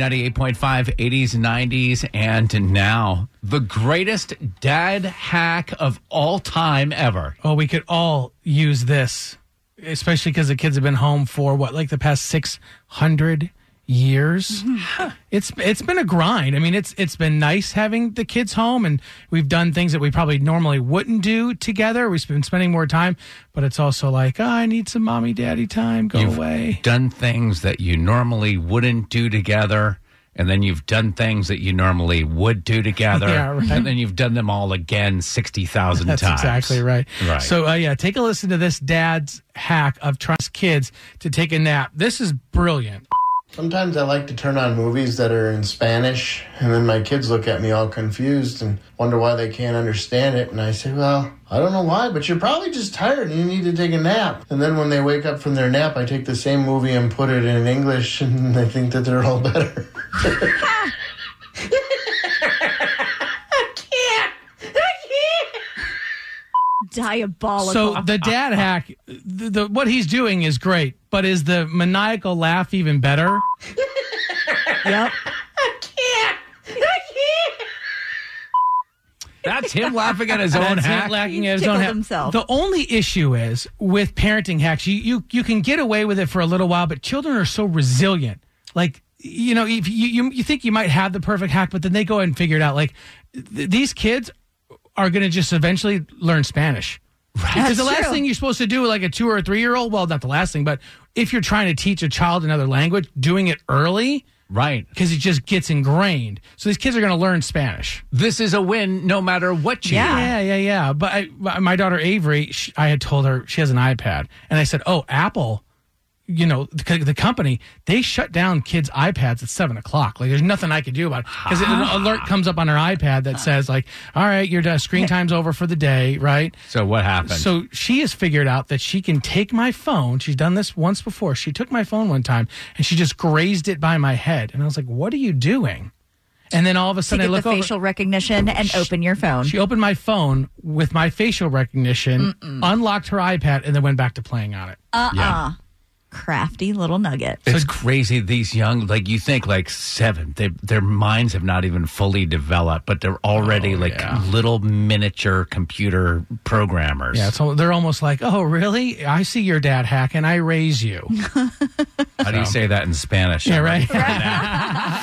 B98.5, 80s, 90s, and now the greatest dad hack of all time ever. Oh, we could all use this, especially because the kids have been home for what, like the past six hundred years. It's it's been a grind. I mean, it's it's been nice having the kids home, and we've done things that we probably normally wouldn't do together. We've been spending more time, but it's also like, oh, I need some mommy daddy time. Go You've away. done things that you normally wouldn't do together. And then you've done things that you normally would do together. Yeah, right. And then you've done them all again 60,000 times. That's exactly right. Right. So, uh, yeah, take a listen to this dad's hack of trust kids to take a nap. This is brilliant. Sometimes I like to turn on movies that are in Spanish, and then my kids look at me all confused and wonder why they can't understand it. And I say, Well, I don't know why, but you're probably just tired and you need to take a nap. And then when they wake up from their nap, I take the same movie and put it in English, and they think that they're all better. Diabolical. So the dad hack, the, the what he's doing is great, but is the maniacal laugh even better? yep. I can't. I can't. That's him laughing at his own That's hack. him laughing at his own hack. himself. The only issue is with parenting hacks, you, you you can get away with it for a little while, but children are so resilient. Like you know, if you you, you think you might have the perfect hack, but then they go ahead and figure it out. Like th- these kids are going to just eventually learn Spanish. Right. Because the last true. thing you're supposed to do, like a two or a three year old, well, not the last thing, but if you're trying to teach a child another language, doing it early Right. because it just gets ingrained. So these kids are going to learn Spanish. This is a win no matter what you Yeah. Yeah, yeah, yeah. But I, my- daughter Avery, sh I had told her she has an iPad, and I said, "Oh, Apple, you know, the, the company they shut down kids' iPads at seven o'clock. Like, there's nothing I could do about it because an alert comes up on her iPad that says, like, all right, your uh, screen time's over for the day, right? So what happened? So she has figured out that she can take my phone. She's done this once before. She took my phone one time and she just grazed it by my head, and I was like, "What are you doing?" And then all of a To sudden, I look the over. facial recognition and open your phone. She opened my phone with my facial recognition, unlocked her iPad, and then went back to playing on it. Uh uh Yeah. Crafty little nugget. It's crazy. These young, like you think, like seven, they, their minds have not even fully developed, but they're already oh, like yeah. little miniature computer programmers. Yeah, so they're almost like, "Oh, really? I see your dad hack, and I raise you." How do you say that in Spanish? yeah, right.